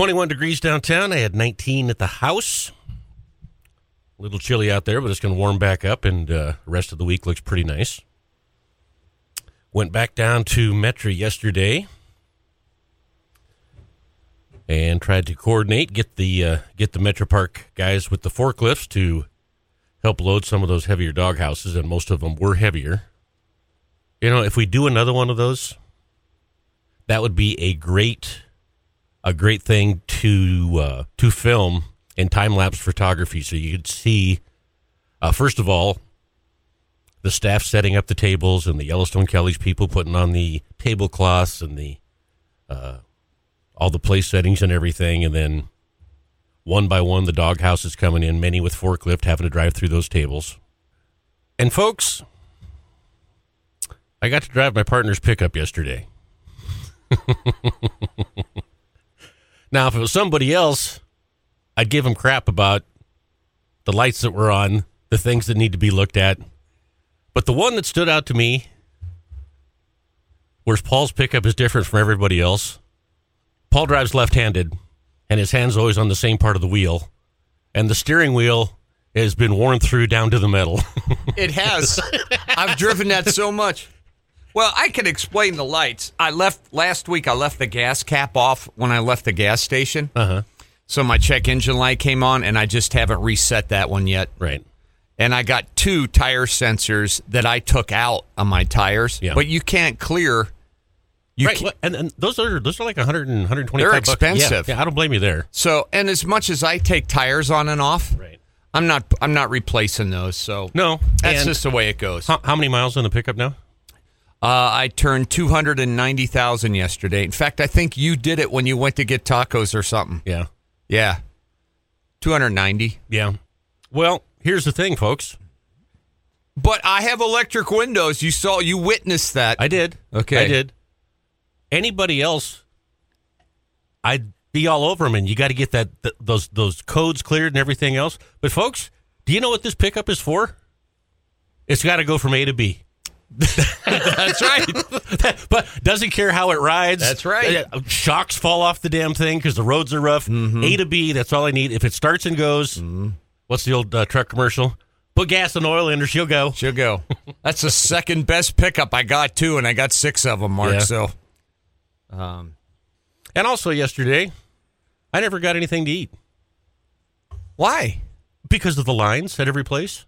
21 degrees downtown. I had 19 at the house. A little chilly out there, but it's going to warm back up, and uh, the rest of the week looks pretty nice. Went back down to Metra yesterday and tried to coordinate get the uh, get the MetraPark guys with the forklifts to help load some of those heavier dog houses, and most of them were heavier. You know, if we do another one of those, that would be a great a great thing to uh, to film in time lapse photography, so you could see uh, first of all the staff setting up the tables and the Yellowstone Kelly's people putting on the tablecloths and the uh, all the place settings and everything, and then one by one the dog houses coming in, many with forklift having to drive through those tables. And folks, I got to drive my partner's pickup yesterday. now, if it was somebody else, I'd give him crap about the lights that were on, the things that need to be looked at. But the one that stood out to me, whereas Paul's pickup is different from everybody else. Paul drives left handed, and his hand's always on the same part of the wheel. And the steering wheel has been worn through down to the metal. It has. I've driven that so much. Well, I can explain the lights. I left last week. I left the gas cap off when I left the gas station. uh huh. So my check engine light came on, and I just haven't reset that one yet. Right. And I got two tire sensors that I took out on my tires, Yeah. but you can't clear. You right. ca- well, And, and those are those are like 100 and 125 They're bucks. Yeah, expensive. Yeah, I don't blame you there. so, and as much as I take tires on and off, Right. I'm not. I'm not replacing those. So No. that's and just the way it goes. how, how many miles on the pickup now? Uh, I turned two hundred and ninety thousand yesterday. In fact, I think you did it when you went to get tacos or something. Yeah. Yeah, two hundred ninety. Yeah. Well, here's the thing, folks. But I have electric windows. You saw. You witnessed that. I did. Okay. I did. Anybody else, I'd be all over them, and you got to get that th- those those codes cleared and everything else. But folks, do you know what this pickup is for? It's got to go from A to B. That's right. but doesn't care how it rides. That's right. Shocks fall off the damn thing because the roads are rough. Mm-hmm. A to B, that's all I need. If it starts and goes, what's the old uh, truck commercial? Put gas and oil in her, she'll go. She'll go. That's the second best pickup I got too, and I got six of them, Mark. Yeah. So, um, And also yesterday, I never got anything to eat why? because of the lines at every place.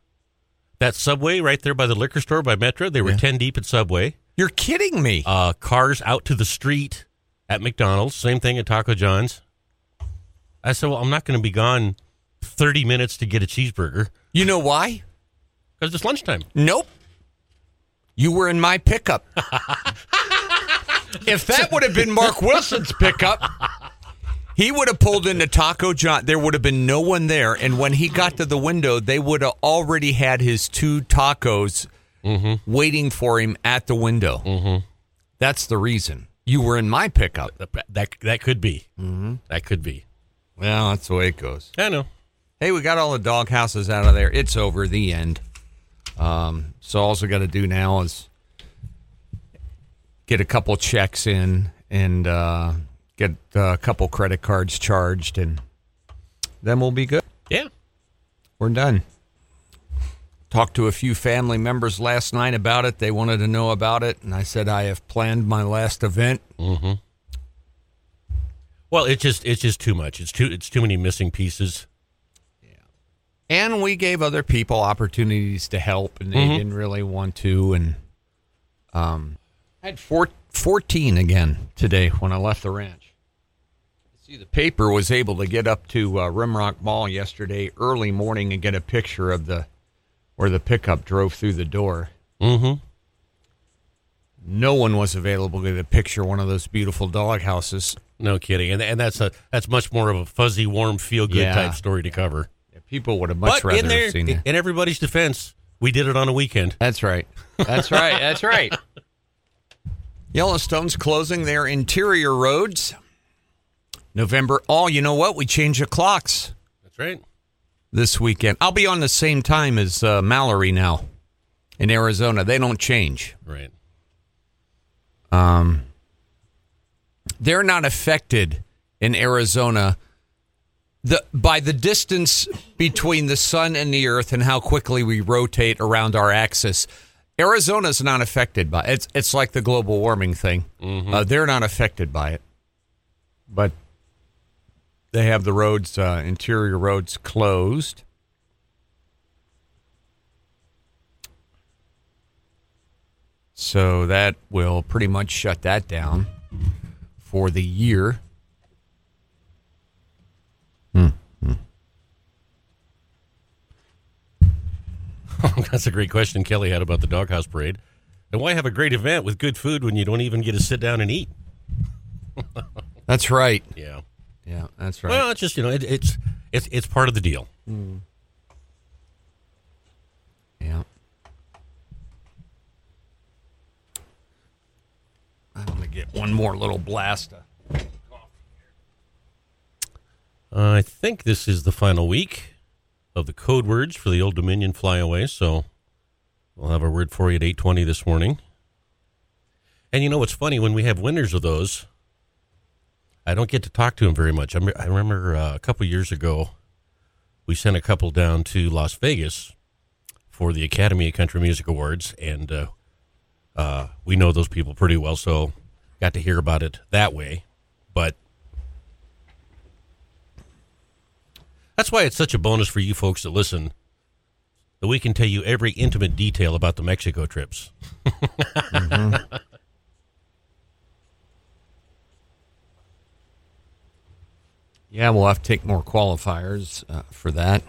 That Subway right there by the liquor store by Metra, they were 10 deep at Subway. You're kidding me. Uh, cars out to the street at McDonald's. Same thing at Taco John's. I said, well, I'm not going to be gone 30 minutes to get a cheeseburger You know why? because it's lunchtime. Nope. You were in my pickup. if that would have been Mark Wilson's pickup, he would have pulled into Taco John. There would have been no one there. And when he got to the window, they would have already had his two tacos waiting for him at the window. Mm-hmm. That's the reason. You were in my pickup. That, that, that could be. Mm-hmm. That could be. Well, that's the way it goes. I know. Hey, we got all the dog houses out of there. It's over. The end. Um, so all we got to do now is get a couple checks in and uh, get a couple credit cards charged, and then we'll be good. Yeah. We're done. Talked to a few family members last night about it. They wanted to know about it, and I said I have planned my last event. Well, it's just it's just too much. It's too it's too many missing pieces. Yeah. And we gave other people opportunities to help, and they didn't really want to. And um, I had four, 14 again today when I left the ranch. See, the paper was able to get up to uh, Rimrock Mall yesterday early morning and get a picture of the where the pickup drove through the door. Mm-hmm. No one was available to get a picture of one of those beautiful dog houses. No kidding. And and that's a that's much more of a fuzzy, warm, feel good Yeah. type story to cover. People would have much but rather in have seen it. in everybody's defense, we did it on a weekend. That's right. That's right. That's right. Yellowstone's closing their interior roads. November. Oh, you know what? We change the clocks That's right. this weekend. I'll be on the same time as uh, Mallory now in Arizona. They don't change. Right. Um, they're not affected in Arizona, the by the distance between the sun and the earth and how quickly we rotate around our axis, Arizona's not affected by it. It's it's like the global warming thing. Uh, they're not affected by it, but they have the roads, uh, interior roads, closed. So that will pretty much shut that down for the year. That's a great question Kelly had about the doghouse parade. And why have a great event with good food when you don't even get to sit down and eat? That's right. Yeah. Yeah, that's right. Well, it's just you know it, it's it's it's part of the deal. yeah. I'm gonna get one more little blast. of- Uh, I think this is the final week of the code words for the Old Dominion flyaway. So we'll have a word for you at eight twenty this morning. And you know what's funny when we have winners of those, I don't get to talk to him very much. I, me- I remember uh, a couple years ago, we sent a couple down to Las Vegas for the Academy of Country Music Awards, and uh, uh, we know those people pretty well, so got to hear about it that way. But that's why it's such a bonus for you folks that listen that we can tell you every intimate detail about the Mexico trips. Yeah, we'll have to take more qualifiers uh, for that.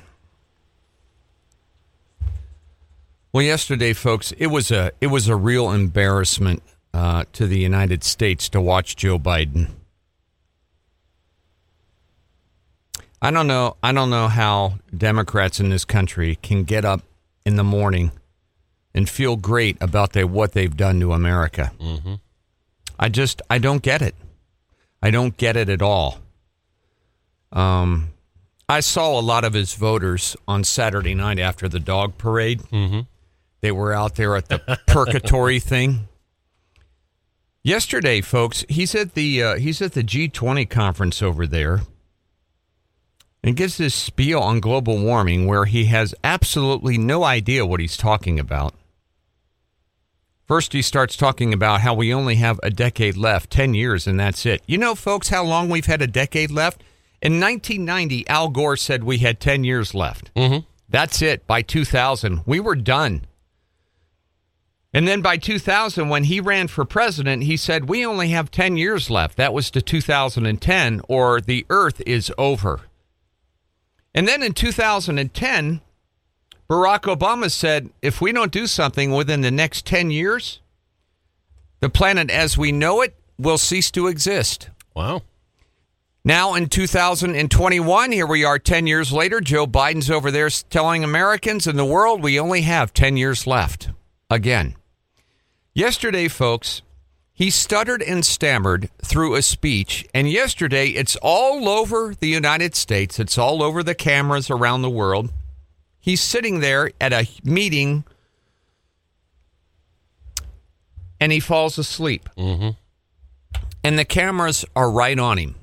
Well, yesterday, folks, it was a it was a real embarrassment uh, to the United States to watch Joe Biden. I don't know. I don't know how Democrats in this country can get up in the morning and feel great about they, what they've done to America. I just I don't get it. I don't get it at all. Um, I saw a lot of his voters on Saturday night after the dog parade. Mm-hmm. They were out there at the purgatory thing. Yesterday, folks, he's at the uh, he's at the G20 conference over there, and gives this spiel on global warming where he has absolutely no idea what he's talking about. First, he starts talking about how we only have a decade left, 10 years, and that's it. You know, folks, how long we've had a decade left? In 1990, Al Gore said we had 10 years left. Mm-hmm. That's it. By 2000, we were done. And then by 2000, when he ran for president, he said, We only have 10 years left. That was to 2010, or the earth is over. And then in 2010, Barack Obama said, If we don't do something within the next 10 years, the planet as we know it will cease to exist. Wow. Now in 2021, here we are 10 years later. Joe Biden's over there telling Americans and the world we only have 10 years left. Again. Yesterday, folks, he stuttered and stammered through a speech. And yesterday, it's all over the United States, it's all over the cameras around the world. He's sitting there at a meeting and he falls asleep. Mm-hmm. And the cameras are right on him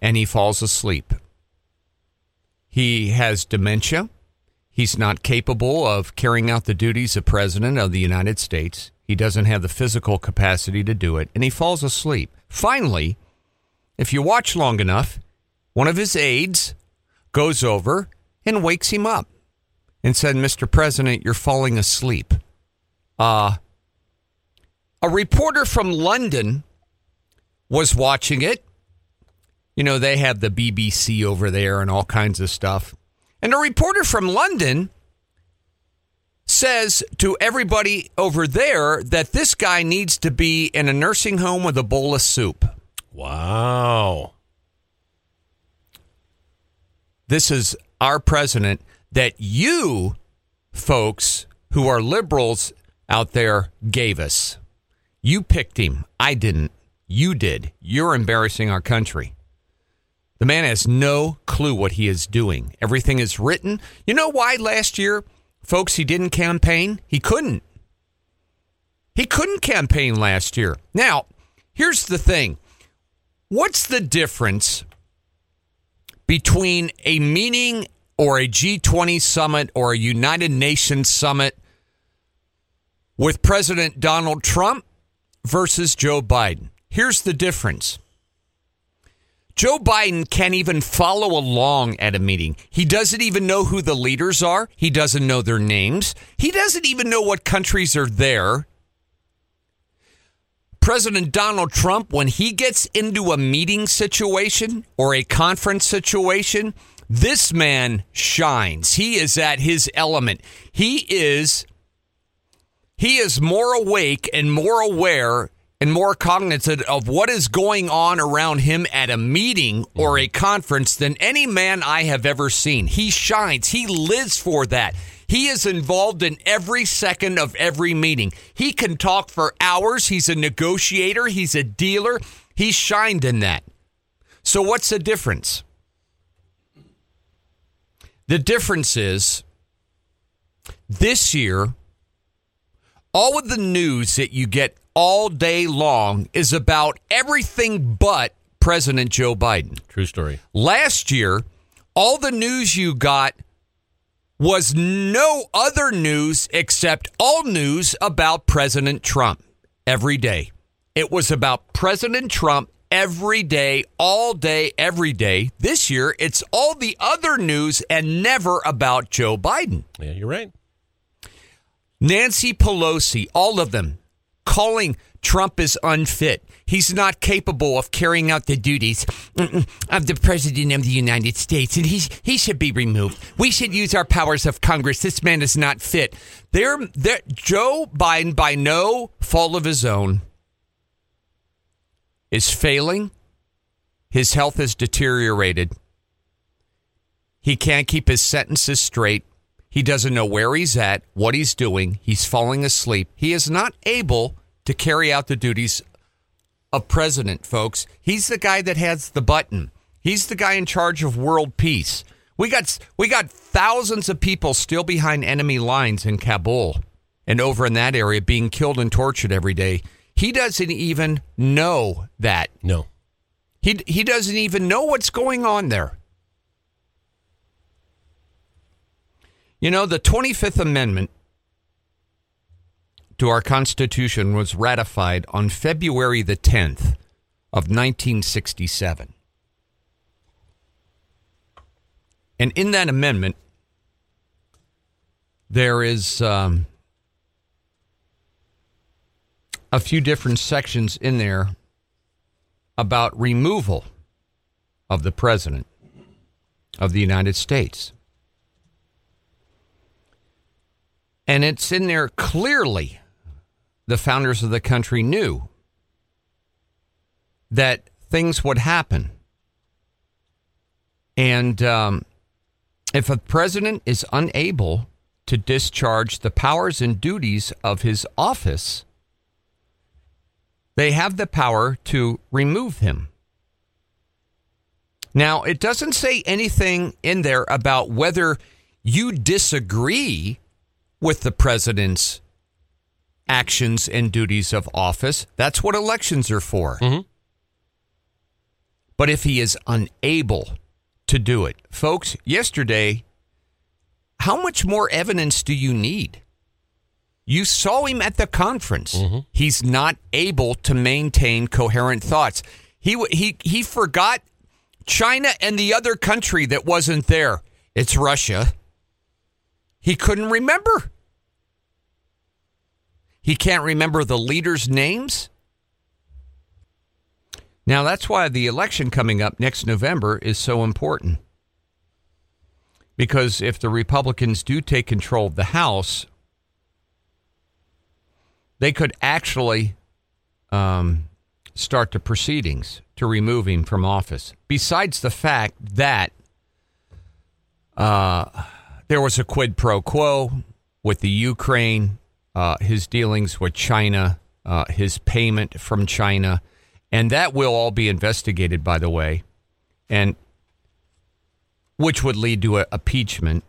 and he falls asleep. He has dementia. He's not capable of carrying out the duties of President of the United States. He doesn't have the physical capacity to do it, and he falls asleep. Finally, if you watch long enough, one of his aides goes over and wakes him up and said, Mr. President, you're falling asleep. Uh, a reporter from London was watching it you know, they have the BBC over there and all kinds of stuff. And a reporter from London says to everybody over there that this guy needs to be in a nursing home with a bowl of soup. Wow. This is our president that you folks who are liberals out there gave us. You picked him. I didn't. You did. You're embarrassing our country. The man has no clue what he is doing. Everything is written. You know why last year, folks, he didn't campaign? He couldn't. He couldn't campaign last year. Now, here's the thing What's the difference between a meeting or a G20 summit or a United Nations summit with President Donald Trump versus Joe Biden? Here's the difference. Joe Biden can't even follow along at a meeting. He doesn't even know who the leaders are. He doesn't know their names. He doesn't even know what countries are there. President Donald Trump, when he gets into a meeting situation or a conference situation, this man shines. He is at his element. He is he is more awake and more aware and more cognizant of what is going on around him at a meeting or a conference than any man I have ever seen. He shines. He lives for that. He is involved in every second of every meeting. He can talk for hours. He's a negotiator, he's a dealer. He shined in that. So, what's the difference? The difference is this year, all of the news that you get all day long is about everything but President Joe Biden. True story. Last year, all the news you got was no other news except all news about President Trump every day. It was about President Trump every day, all day, every day. This year, it's all the other news and never about Joe Biden. Yeah, you're right. Nancy Pelosi, all of them calling Trump is unfit. He's not capable of carrying out the duties of the President of the United States, and he, he should be removed. We should use our powers of Congress. This man is not fit. They're, Joe Biden, by no fault of his own, is failing. His health has deteriorated. He can't keep his sentences straight. He doesn't know where he's at, what he's doing. He's falling asleep. He is not able to carry out the duties of president, folks. He's the guy that has the button. He's the guy in charge of world peace. We got we got thousands of people still behind enemy lines in Kabul and over in that area being killed and tortured every day. He doesn't even know that. No. He he doesn't even know what's going on there. You know, the 25th Amendment to our Constitution was ratified on February the 10th of 1967. And in that amendment, there is um, a few different sections in there about removal of the president of the United States. And it's in there clearly the founders of the country knew that things would happen. And um, if a president is unable to discharge the powers and duties of his office, they have the power to remove him. Now, it doesn't say anything in there about whether you disagree with the president's actions and duties of office. That's what elections are for. Mm-hmm. But if he is unable to do it, folks, yesterday, how much more evidence do you need? You saw him at the conference. Mm-hmm. He's not able to maintain coherent thoughts. He he he forgot China and the other country that wasn't there. It's Russia. He couldn't remember. He can't remember the leaders' names. Now, that's why the election coming up next November is so important. Because if the Republicans do take control of the House, they could actually um, start the proceedings to remove him from office. Besides the fact that uh, there was a quid pro quo with the Ukraine uh, his dealings with China, uh, his payment from China, and that will all be investigated, by the way, and which would lead to a impeachment.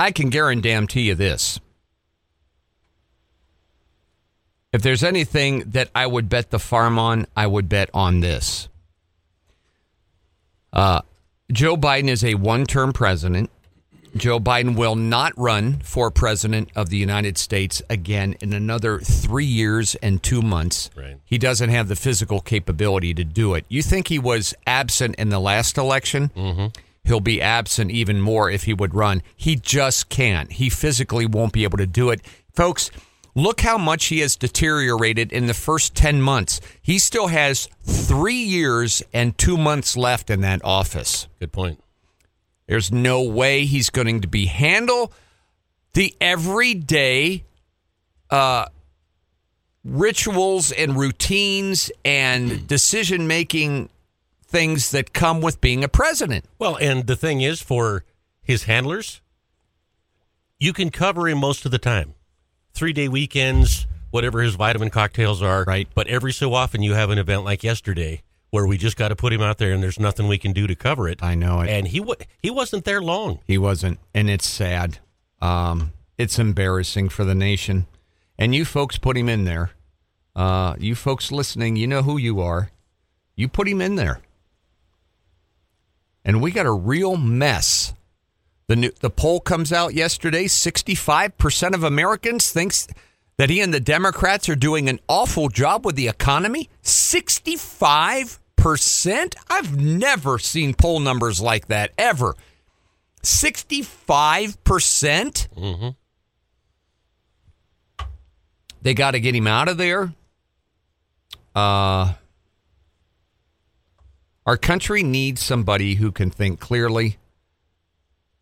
I can guarantee you this. If there's anything that I would bet the farm on, I would bet on this. Uh, Joe Biden is a one term president. Joe Biden will not run for president of the United States again in another three years and two months. Right. He doesn't have the physical capability to do it. You think he was absent in the last election? Mm-hmm. He'll be absent even more if he would run. He just can't. He physically won't be able to do it. Folks, look how much he has deteriorated in the first 10 months. He still has three years and two months left in that office. Good point. There's no way he's going to be handle the everyday uh, rituals and routines and decision making things that come with being a president. Well, and the thing is, for his handlers, you can cover him most of the time. Three day weekends, whatever his vitamin cocktails are. Right. But every so often, you have an event like yesterday where we just got to put him out there, and there's nothing we can do to cover it. I know it. And he w- he wasn't there long. He wasn't, and it's sad. Um, it's embarrassing for the nation. And you folks put him in there. Uh, you folks listening, you know who you are. You put him in there. And we got a real mess. The new, the poll comes out yesterday. 65% of Americans thinks that he and the Democrats are doing an awful job with the economy. 65%? I've never seen poll numbers like that ever. 65%? Mm-hmm. They got to get him out of there. Uh, our country needs somebody who can think clearly.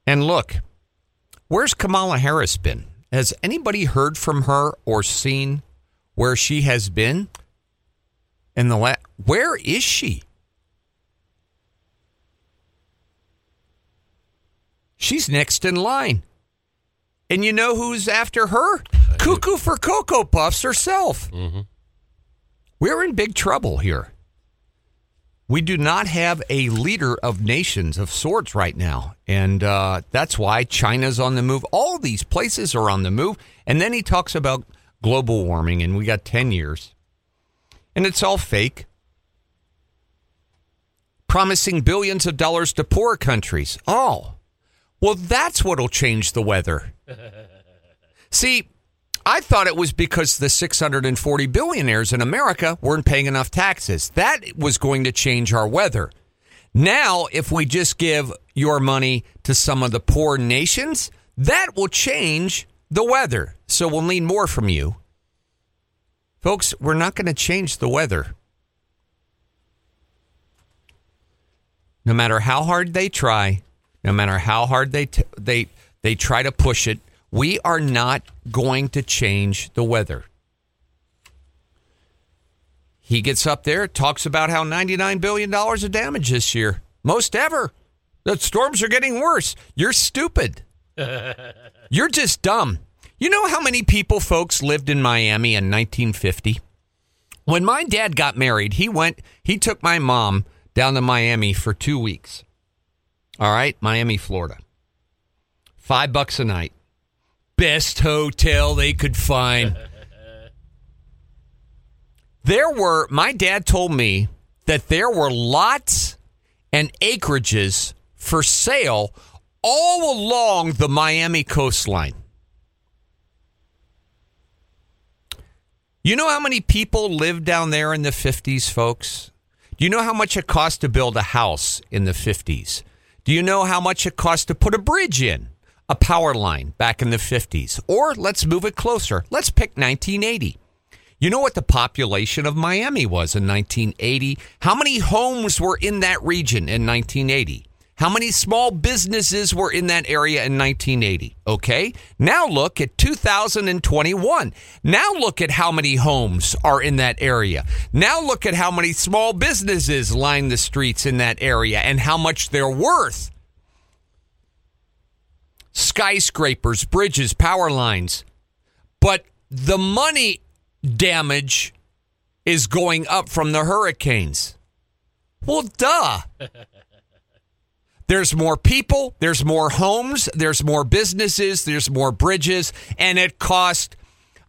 And look, where's Kamala Harris been? Has anybody heard from her or seen where she has been? In the la- where is she? She's next in line. And you know who's after her? Cuckoo for Cocoa Puffs herself. Mm-hmm. We're in big trouble here. We do not have a leader of nations of sorts right now. And uh, that's why China's on the move. All these places are on the move. And then he talks about global warming, and we got 10 years. And it's all fake. Promising billions of dollars to poor countries. Oh, well, that's what'll change the weather. See, I thought it was because the 640 billionaires in America weren't paying enough taxes. That was going to change our weather. Now, if we just give your money to some of the poor nations, that will change the weather. So we'll need more from you. Folks, we're not going to change the weather. No matter how hard they try, no matter how hard they t- they they try to push it, we are not going to change the weather. He gets up there, talks about how $99 billion of damage this year. Most ever. The storms are getting worse. You're stupid. You're just dumb. You know how many people, folks, lived in Miami in 1950? When my dad got married, he went, he took my mom down to Miami for two weeks. All right, Miami, Florida. Five bucks a night. Best hotel they could find. there were, my dad told me that there were lots and acreages for sale all along the Miami coastline. You know how many people lived down there in the 50s, folks? Do you know how much it cost to build a house in the 50s? Do you know how much it cost to put a bridge in, a power line back in the 50s? Or let's move it closer. Let's pick 1980. You know what the population of Miami was in 1980? How many homes were in that region in 1980? How many small businesses were in that area in 1980? Okay. Now look at 2021. Now look at how many homes are in that area. Now look at how many small businesses line the streets in that area and how much they're worth. Skyscrapers, bridges, power lines. But the money damage is going up from the hurricanes. Well, duh. There's more people, there's more homes, there's more businesses, there's more bridges, and it cost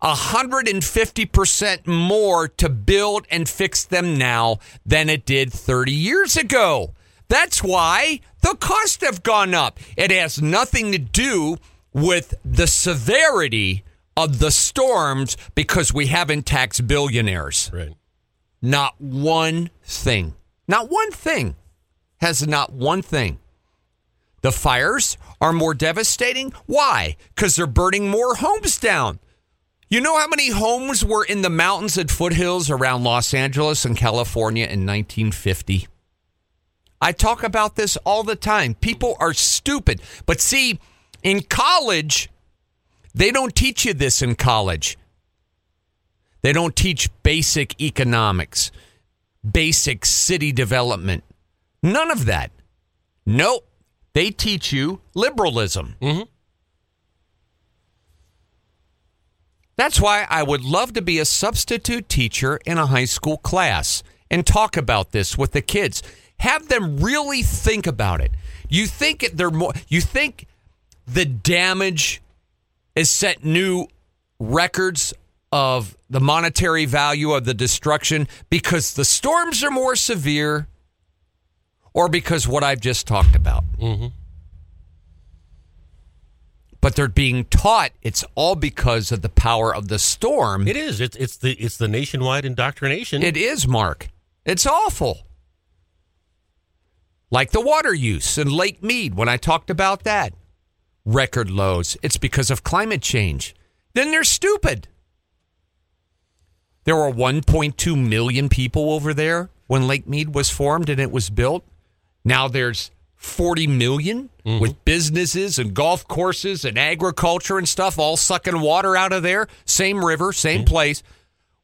150% more to build and fix them now than it did 30 years ago. That's why the costs have gone up. It has nothing to do with the severity of the storms because we haven't taxed billionaires. Right. Not one thing. Not one thing. Has not one thing. The fires are more devastating. Why? Because they're burning more homes down. You know how many homes were in the mountains and foothills around Los Angeles and California in 1950? I talk about this all the time. People are stupid. But see, in college, they don't teach you this in college. They don't teach basic economics, basic city development. None of that. Nope. They teach you liberalism. Mm-hmm. That's why I would love to be a substitute teacher in a high school class and talk about this with the kids. Have them really think about it. You think they're more you think the damage is set new records of the monetary value of the destruction because the storms are more severe or because what I've just talked about. Mm-hmm. But they're being taught it's all because of the power of the storm. It is. It's it's the it's the nationwide indoctrination. It is, Mark. It's awful. Like the water use in Lake Mead when I talked about that. Record lows. It's because of climate change. Then they're stupid. There were 1.2 million people over there when Lake Mead was formed and it was built. Now there's 40 million mm-hmm. with businesses and golf courses and agriculture and stuff all sucking water out of there. Same river, same mm-hmm. place.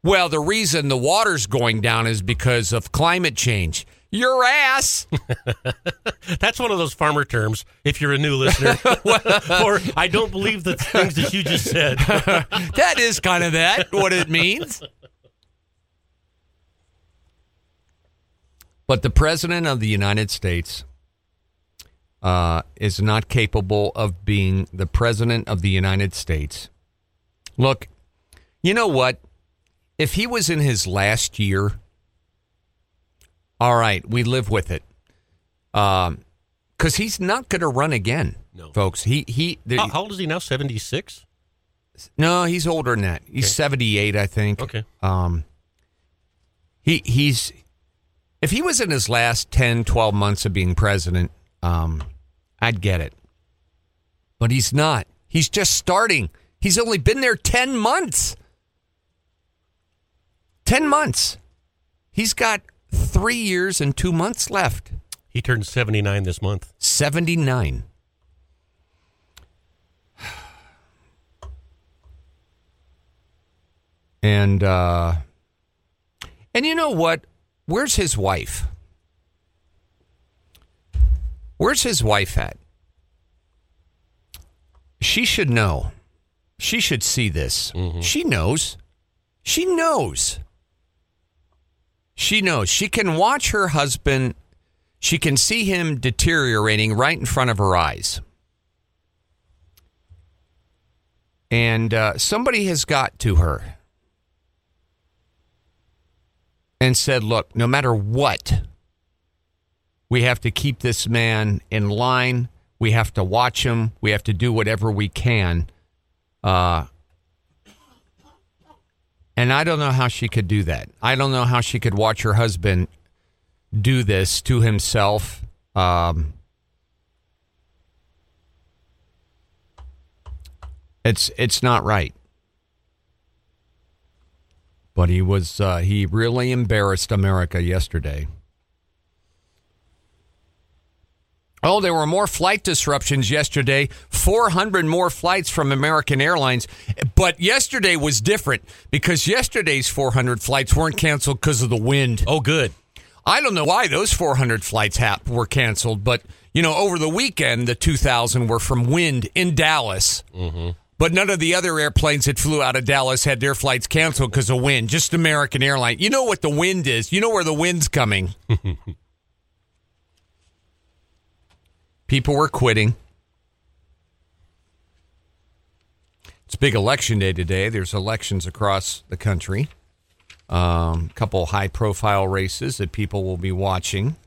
Well, the reason the water's going down is because of climate change. Your ass. That's one of those farmer terms. If you're a new listener, or I don't believe the things that you just said. that is kind of that, what it means. But the President of the United States uh, is not capable of being the President of the United States. Look, you know what? If he was in his last year, all right, we live with it. Um, because he's not going to run again, No. folks. He he. How, how old is he now? Seventy six. no, he's older than that. He's Okay. seventy eight, I think. Okay. Um, he he's if he was in his last 10, 12 months of being president, um, I'd get it. But he's not. He's just starting. He's only been there 10 months. 10 months. He's got three years and two months left. He turned seventy nine this month. 79. And uh and you know what? Where's his wife? Where's his wife at? She should know. She should see this. She knows. She knows. She knows. She can watch her husband she can see him deteriorating right in front of her eyes. And uh, somebody has got to her and said, Look, no matter what, we have to keep this man in line. We have to watch him. We have to do whatever we can. Uh, and I don't know how she could do that. I don't know how she could watch her husband do this to himself. Um, it's it's not right. But he was uh, he really embarrassed America yesterday. Oh, there were more flight disruptions yesterday. 400 more flights from American Airlines. But yesterday was different because yesterday's 400 flights weren't canceled because of the wind. Oh, good. I don't know why those 400 flights hap- were canceled, but you know, over the weekend, the 2,000 were from wind in Dallas. Mm-hmm. But none of the other airplanes that flew out of Dallas had their flights canceled because of wind. Just American Airlines. You know what the wind is. You know where the wind's coming. People were quitting. It's big election day today. There's elections across the country. A um, couple high profile races that people will be watching,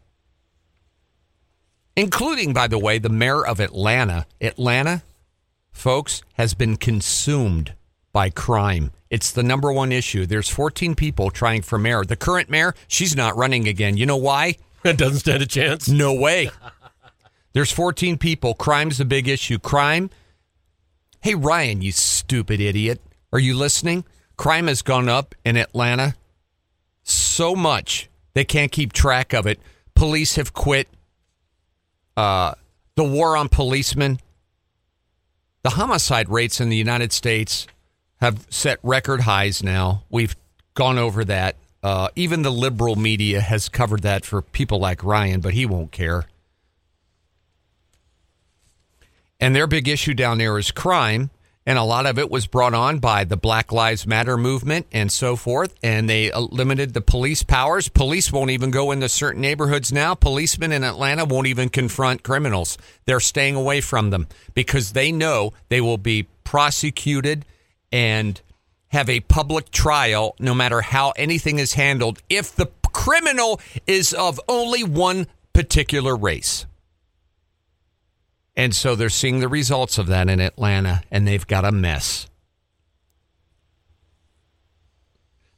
including, by the way, the mayor of Atlanta. Atlanta, folks, has been consumed by crime. It's the number one issue. There's 14 people trying for mayor. The current mayor, she's not running again. You know why? It doesn't stand a chance. No way. There's 14 people. Crime's a big issue. Crime. Hey, Ryan, you stupid idiot. Are you listening? Crime has gone up in Atlanta so much they can't keep track of it. Police have quit. Uh, the war on policemen. The homicide rates in the United States have set record highs now. We've gone over that. Uh, even the liberal media has covered that for people like Ryan, but he won't care. And their big issue down there is crime. And a lot of it was brought on by the Black Lives Matter movement and so forth. And they limited the police powers. Police won't even go into certain neighborhoods now. Policemen in Atlanta won't even confront criminals. They're staying away from them because they know they will be prosecuted and have a public trial no matter how anything is handled if the criminal is of only one particular race. And so they're seeing the results of that in Atlanta, and they've got a mess.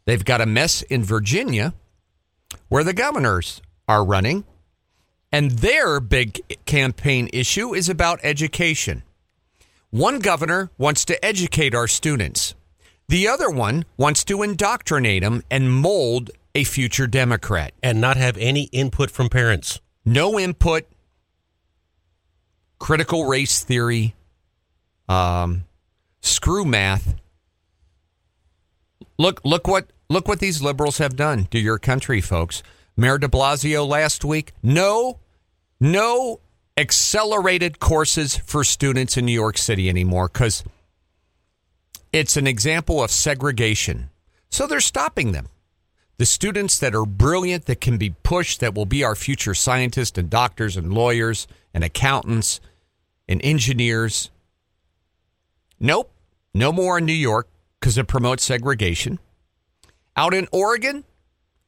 They've got a mess in Virginia where the governors are running, and their big campaign issue is about education. One governor wants to educate our students. The other one wants to indoctrinate them and mold a future Democrat. And not have any input from parents. No input, critical race theory, um, screw math. Look, look what look what these liberals have done to your country, folks. Mayor De Blasio last week, no, no accelerated courses for students in New York City anymore because it's an example of segregation. So they're stopping them. The students that are brilliant, that can be pushed, that will be our future scientists and doctors and lawyers and accountants and engineers. Nope, no more in New York because it promotes segregation. Out in Oregon,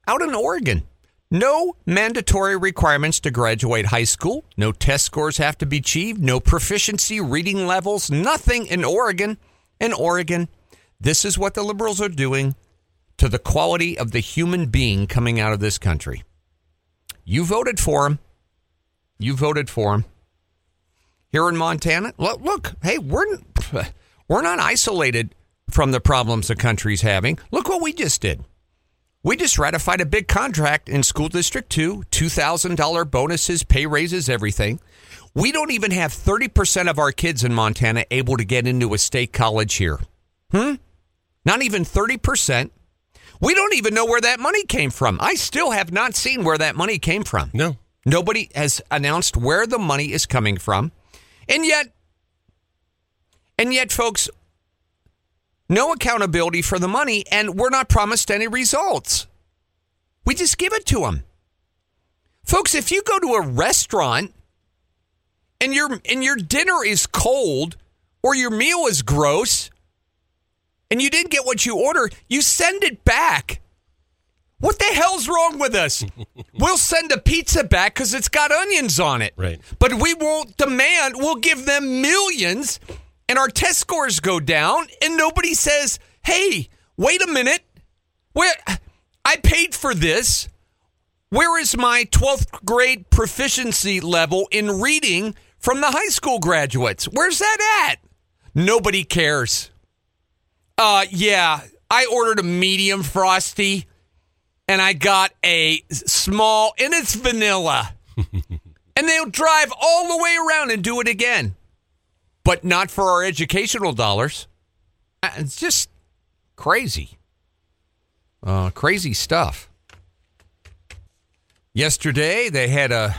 out in Oregon, no mandatory requirements to graduate high school. No test scores have to be achieved. No proficiency reading levels. Nothing in Oregon. In Oregon, this is what the liberals are doing to the quality of the human being coming out of this country. You voted for him. You voted for him. Here in Montana, look, look hey, we're we're not isolated from the problems the country's having. Look what we just did. We just ratified a big contract in School District 2, $2,000 bonuses, pay raises, everything. We don't even have 30% of our kids in Montana able to get into a state college here. Hmm? Not even 30%. We don't even know where that money came from. I still have not seen where that money came from. No. Nobody has announced where the money is coming from. And yet, and yet, folks, no accountability for the money, and we're not promised any results. We just give it to them. Folks, if you go to a restaurant and your and your dinner is cold or your meal is gross and you didn't get what you ordered, you send it back. What the hell's wrong with us? we'll send a pizza back because it's got onions on it. Right. But we won't demand, we'll give them millions and our test scores go down and nobody says, "Hey, wait a minute. Where I paid for this. Where is my 12th grade proficiency level in reading from the high school graduates? Where's that at?" Nobody cares. Uh yeah, I ordered a medium frosty and I got a small and it's vanilla. and they'll drive all the way around and do it again but not for our educational dollars. Uh, it's just crazy. Uh, crazy stuff. Yesterday, they had a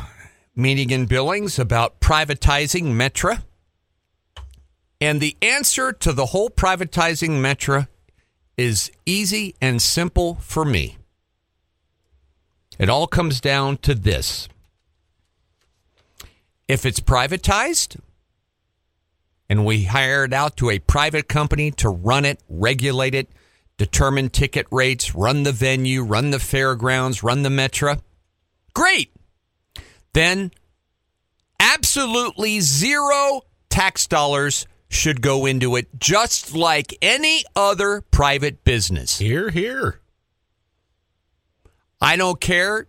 meeting in Billings about privatizing Metra. And the answer to the whole privatizing Metra is easy and simple for me. It all comes down to this if it's privatized, and we hire it out to a private company to run it, regulate it, determine ticket rates, run the venue, run the fairgrounds, run the Metra. Great. Then absolutely zero tax dollars should go into it, just like any other private business. Here, here. I don't care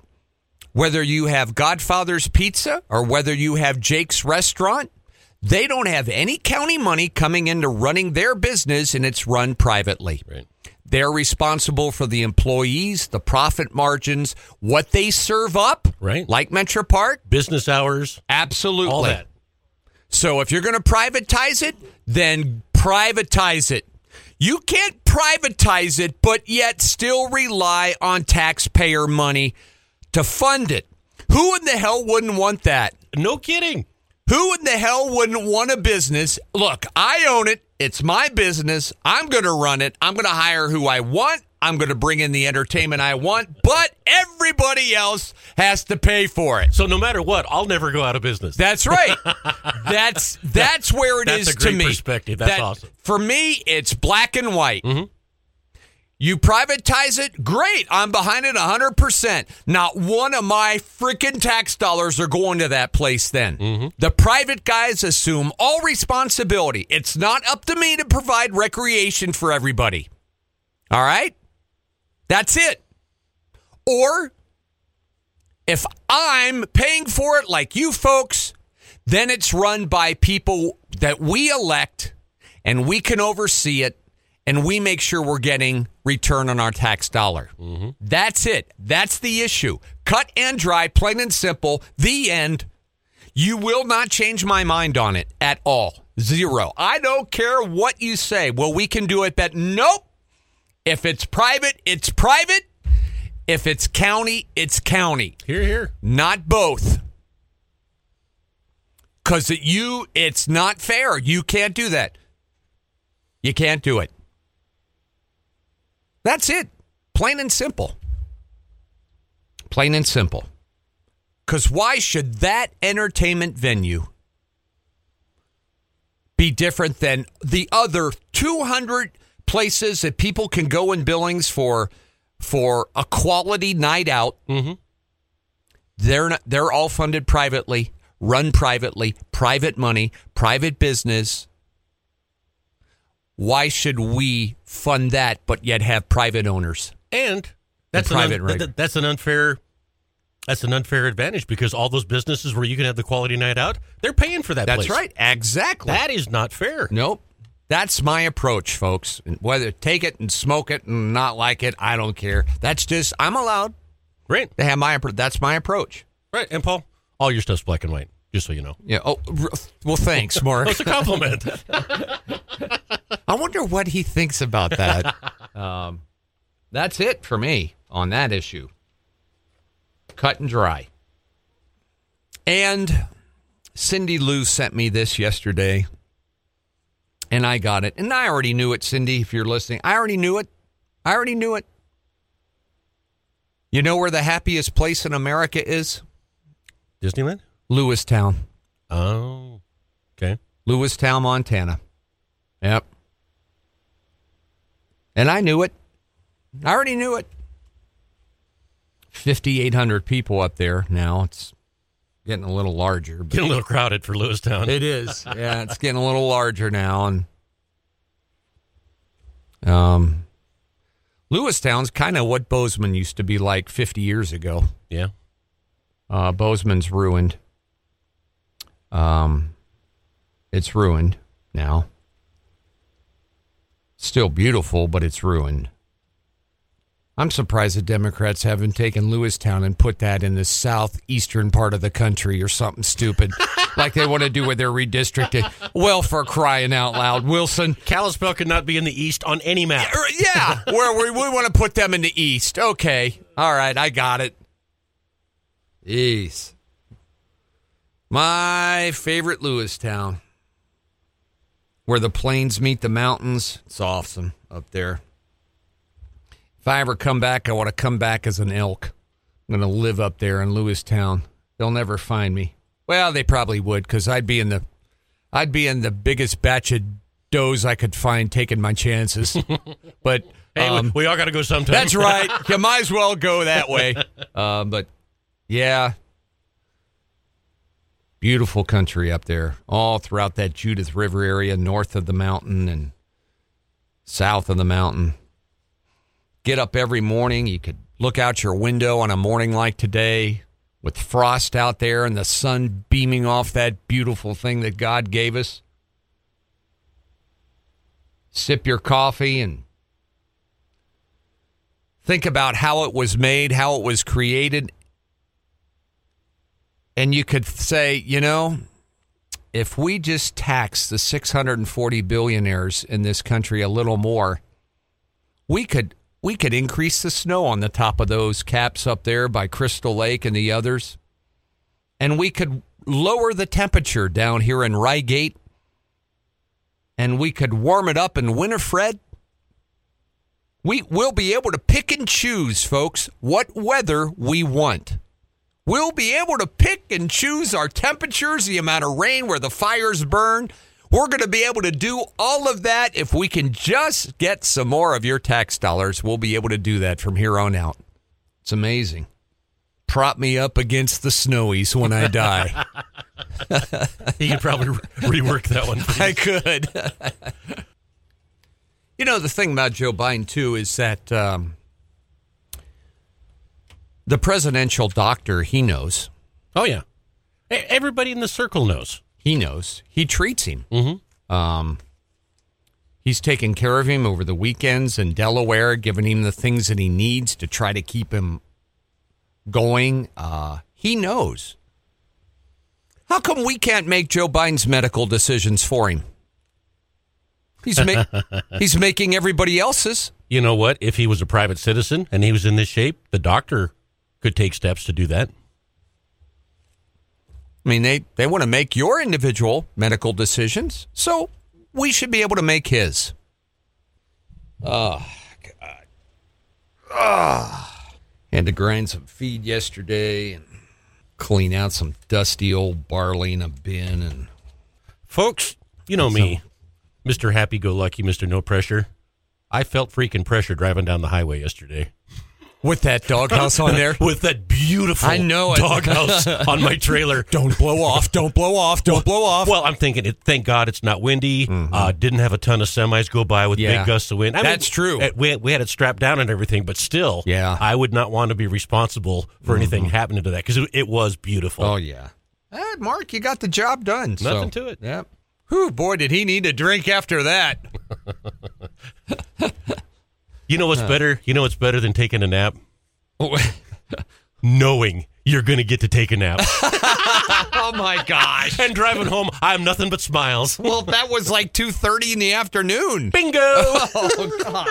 whether you have Godfather's Pizza or whether you have Jake's Restaurant. They don't have any county money coming into running their business and it's run privately. Right. They're responsible for the employees, the profit margins, what they serve up. Right. Like MetraPark. Business hours, Absolutely. all that. So if you're going to privatize it, then privatize it. You can't privatize it, but yet still rely on taxpayer money to fund it. Who in the hell wouldn't want that? No kidding. Who in the hell wouldn't want a business? Look, I own it. It's my business. I'm going to run it. I'm going to hire who I want. I'm going to bring in the entertainment I want, but everybody else has to pay for it. So no matter what, I'll never go out of business. That's right. that's that's where it is That's a to me. perspective. That's That- awesome. For me, it's black and white. Mm-hmm. You privatize it, great. I'm behind it 100%. Not one of my freaking tax dollars are going to that place then. Mm-hmm. The private guys assume all responsibility. It's not up to me to provide recreation for everybody. All right? That's it. Or if I'm paying for it like you folks, then it's run by people that we elect and we can oversee it and we make sure we're getting return on our tax dollar. Mm-hmm. That's it. That's the issue. Cut and dry, plain and simple. The end. You will not change my mind on it at all. Zero. I don't care what you say. Well, we can do it, but nope. If it's private, it's private. If it's county, it's county. Here, here. not both. Because it, you it's not fair. You can't do that. You can't do it. That's it. Plain and simple. Plain and simple. Because why should that entertainment venue be different than the other 200 places that people can go in billings for for a quality night out mm-hmm. they're not, they're all funded privately, run privately, private money, private business. Why should we fund that but yet have private owners? And that's And an private un- rate. that's an unfair that's an unfair advantage because all those businesses where you can have the quality night out, they're paying for that That's place. right. Exactly. That is not fair. nope. That's my approach, folks. Whether take it and smoke it and not like it, I don't care. That's just I'm allowed Right. to have my that's my approach. Right. And Paul, all your stuff's black and white, just so you know. Yeah. Oh, well, thanks, Mark. That's a compliment. I wonder what he thinks about that. um, that's it for me on that issue. Cut and dry. And Cindy Lou sent me this yesterday, and I got it. And I already knew it, Cindy, if you're listening. I already knew it. I already knew it. You know where the happiest place in America is? Disneyland? Lewistown. Oh. Okay. Lewistown, Montana. Yep. And I knew it. I already knew it. 5,800 people up there now. It's getting a little larger. Getting a little crowded for Lewistown. it is. Yeah, it's getting a little larger now. And um, Lewistown's kind of what Bozeman used to be like 50 years ago. yeah. Uh, Bozeman's ruined. Um, it's ruined now. Still beautiful, but it's ruined. I'm surprised the Democrats haven't taken Lewistown and put that in the southeastern part of the country or something stupid, like they want to do with their redistricting. Well, for crying out loud, Wilson. Kalispell could not be in the east on any map. Er, Yeah, where we, we want to put them in the east. Okay. All right, I got it. Jeez. My favorite Lewistown. Where the plains meet the mountains. It's awesome up there. If I ever come back, I want to come back as an elk. I'm going to live up there in Lewistown. They'll never find me. Well, they probably would because I'd be in the I'd be in the biggest batch of does I could find taking my chances. but Hey, we- um, we, all got to go sometime. that's right. You might as well go that way. Um, but yeah, beautiful country up there, all throughout that Judith River area, north of the mountain and south of the mountain. Get up every morning. You could look out your window on a morning like today with frost out there and the sun beaming off that beautiful thing that God gave us. Sip your coffee and think about how it was made, how it was created. And you could say, you know, if we just tax the 640 billionaires in this country a little more, we could we could increase the snow on the top of those caps up there by Crystal Lake and the others. And we could lower the temperature down here in Reigate. And we could warm it up in Winifred. We will be able to pick and choose, folks, what weather we want. We'll be able to pick and choose our temperatures, the amount of rain where the fires burn. We're going to be able to do all of that if we can just get some more of your tax dollars. We'll be able to do that from here on out. It's amazing. Prop me up against the snowies when I die. You could probably re- rework that one. I could. you know, the thing about Joe Biden, too, is that um, the presidential doctor, he knows. Oh yeah, everybody in the circle knows. He knows. He treats him. Mm-hmm. Um, he's taking care of him over the weekends in Delaware, giving him the things that he needs to try to keep him going. Uh, he knows. How come we can't make Joe Biden's medical decisions for him? He's ma- he's making everybody else's. You know what? If he was a private citizen and he was in this shape, the doctor could take steps to do that. I mean, they, they want to make your individual medical decisions, so we should be able to make his. Oh, God. Ah. Had to grind some feed yesterday and clean out some dusty old barley in a bin. And Folks, you know me, Mr. Happy Go Lucky, Mr. No Pressure. I felt freaking pressure driving down the highway yesterday with that doghouse on there. with that beautiful I know it. doghouse on my trailer. Don't blow off. Don't blow off. Don't blow off. Well, I'm thinking, it, thank God it's not windy. Uh, didn't have a ton of semis go by with Mm-hmm. Yeah. big gusts of wind. I That's true. uh, We, we had it strapped down and everything, but still, Yeah. Mm-hmm. I would not want to be responsible for anything happening to that because it, it was beautiful. Oh yeah. Eh, Mark, you got the job done. so- Nothing to it. Yep. Whew, boy, did he need a drink after that. You know what's better? You know what's better than taking a nap? Knowing you're going to get to take a nap oh my gosh. and driving home. I'm nothing but smiles. Well, that was like 2:30 in the afternoon. Bingo! Oh god.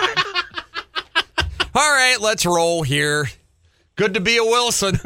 All right, let's roll here. Good to be a Wilson.